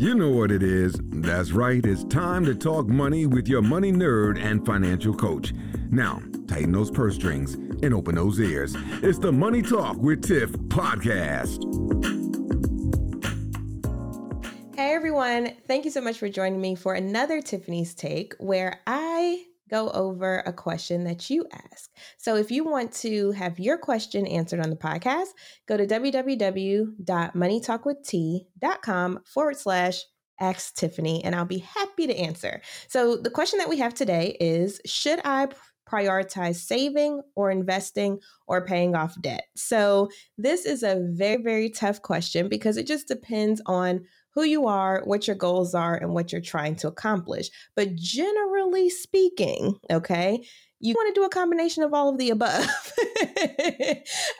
You know what it is. That's right. It's time to talk money with your money nerd and financial coach. Now, tighten those purse strings and open those ears. It's the Money Talk with Tiff podcast. Hey everyone, thank you so much for joining me for another Tiffany's Take where I go over a question that you ask. So if you want to have your question answered on the podcast, go to www.moneytalkwitht.com forward slash ask Tiffany, and I'll be happy to answer. So the question that we have today is Should I prioritize saving or investing or paying off debt? So this is a very, very tough question because it just depends on who you are, what your goals are, and what you're trying to accomplish. But generally speaking, okay, you want to do a combination of all of the above.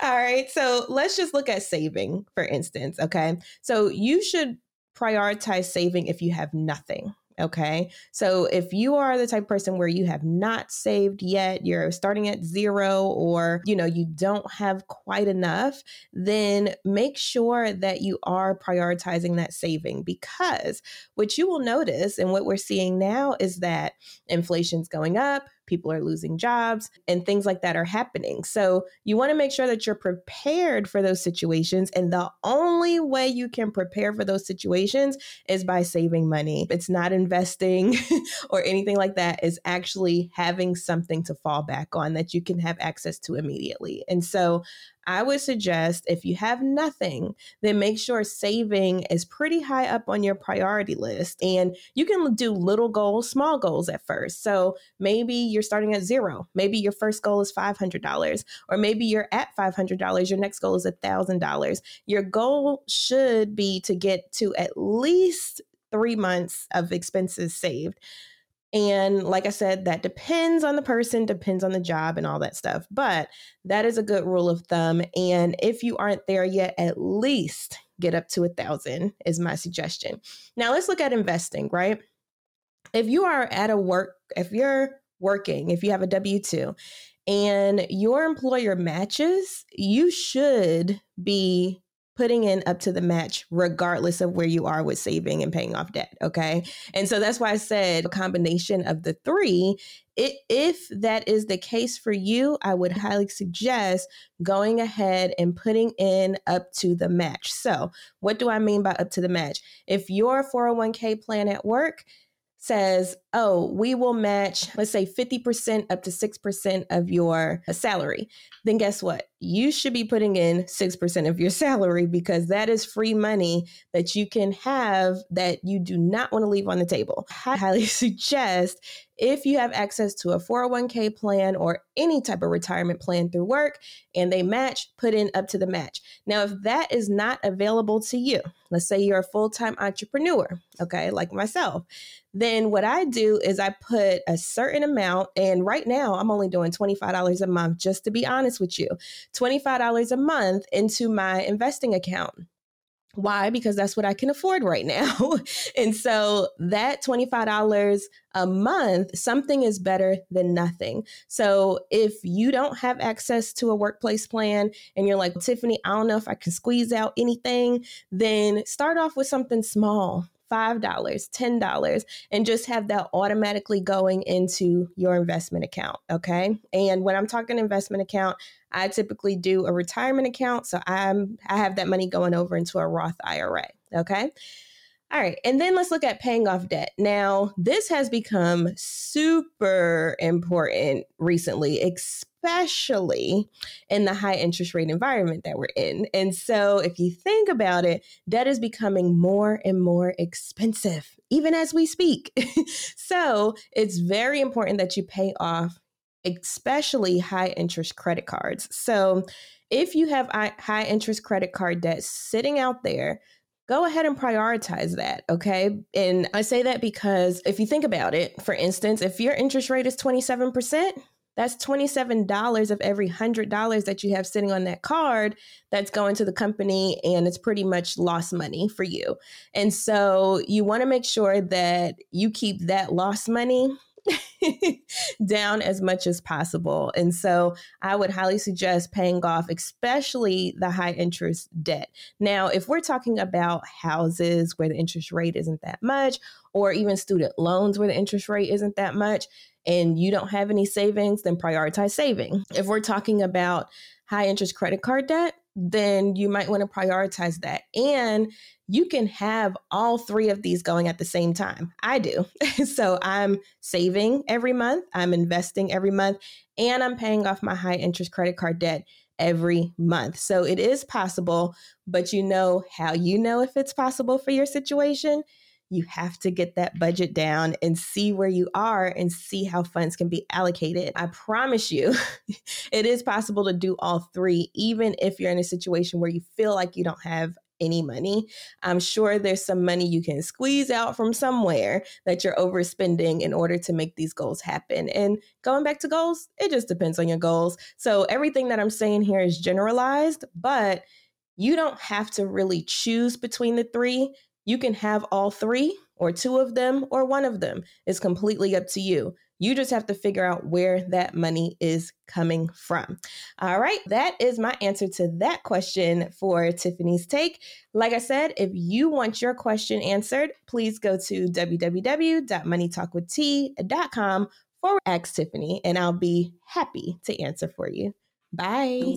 all right. So let's just look at saving, for instance. Okay. So you should prioritize saving if you have nothing. Okay. So if you are the type of person where you have not saved yet, you're starting at zero, or, you know, you don't have quite enough, then make sure that you are prioritizing that saving because what you will notice and what we're seeing now is that inflation's going up, people are losing jobs, and things like that are happening. So you want to make sure that you're prepared for those situations. And the only way you can prepare for those situations is by saving money. It's not investing or anything like that, is actually having something to fall back on that you can have access to immediately. And so I would suggest if you have nothing, then make sure saving is pretty high up on your priority list. And you can do little goals, small goals at first. So maybe you're starting at zero. Maybe your first goal is $500, or maybe you're at $500. Your next goal is $1,000. Your goal should be to get to at least three months of expenses saved. And like I said, that depends on the person, depends on the job and all that stuff. But that is a good rule of thumb. And if you aren't there yet, at least get up to a thousand is my suggestion. Now let's look at investing, right? If you are at a work, if you're working, if you have a W 2 and your employer matches, you should be putting in up to the match regardless of where you are with saving and paying off debt okay? And so that's why i said a combination of the three. It, if that is the case for you i would highly suggest going ahead and putting in up to the match. So what do i mean by up to the match? If your 401k plan at work says, oh, we will match, let's say 50% up to 6% of your uh, salary, then guess what? You should be putting in 6% of your salary because that is free money that you can have that you do not want to leave on the table. I highly suggest if you have access to a 401k plan or any type of retirement plan through work and they match, put in up to the match. Now, if that is not available to you, let's say you're a full time entrepreneur, okay, like myself, then what I do is I put a certain amount, and right now I'm only doing $25 a month, just to be honest with you, $25 a month into my investing account. Why? Because that's what I can afford right now. and so that $25 a month, something is better than nothing. So if you don't have access to a workplace plan and you're like, Tiffany, I don't know if I can squeeze out anything, then start off with something small. $5, $10, and just have that automatically going into your investment account. Okay. And when I'm talking investment account, I typically do a retirement account. So I'm I have that money going over into a Roth IRA. Okay. All right. And then let's look at paying off debt. Now, this has become super important recently, especially in the high interest rate environment that we're in. And so, if you think about it, debt is becoming more and more expensive, even as we speak. so, it's very important that you pay off especially high interest credit cards. So, if you have high interest credit card debt sitting out there, go ahead and prioritize that. Okay. And I say that because if you think about it, for instance, if your interest rate is 27%, that's $27 of every $100 that you have sitting on that card that's going to the company and it's pretty much lost money for you. And so you want to make sure that you keep that lost money down as much as possible. And so I would highly suggest paying off, especially the high interest debt. Now, if we're talking about houses where the interest rate isn't that much, or even student loans where the interest rate isn't that much, and you don't have any savings, then prioritize saving. If we're talking about high interest credit card debt, then you might want to prioritize that. And you can have all three of these going at the same time. I do. so I'm saving every month, I'm investing every month, and I'm paying off my high interest credit card debt every month. So it is possible, but you know how you know if it's possible for your situation? You have to get that budget down and see where you are and see how funds can be allocated. I promise you, it is possible to do all three, even if you're in a situation where you feel like you don't have any money. I'm sure there's some money you can squeeze out from somewhere that you're overspending in order to make these goals happen. And going back to goals, it just depends on your goals. So everything that I'm saying here is generalized, but you don't have to really choose between the three. You can have all three, or two of them, or one of them. It's completely up to you. You just have to figure out where that money is coming from. All right, that is my answer to that question for Tiffany's Take. Like I said, if you want your question answered, please go to www.moneytalkwitht.com forward ask Tiffany, and I'll be happy to answer for you. Bye.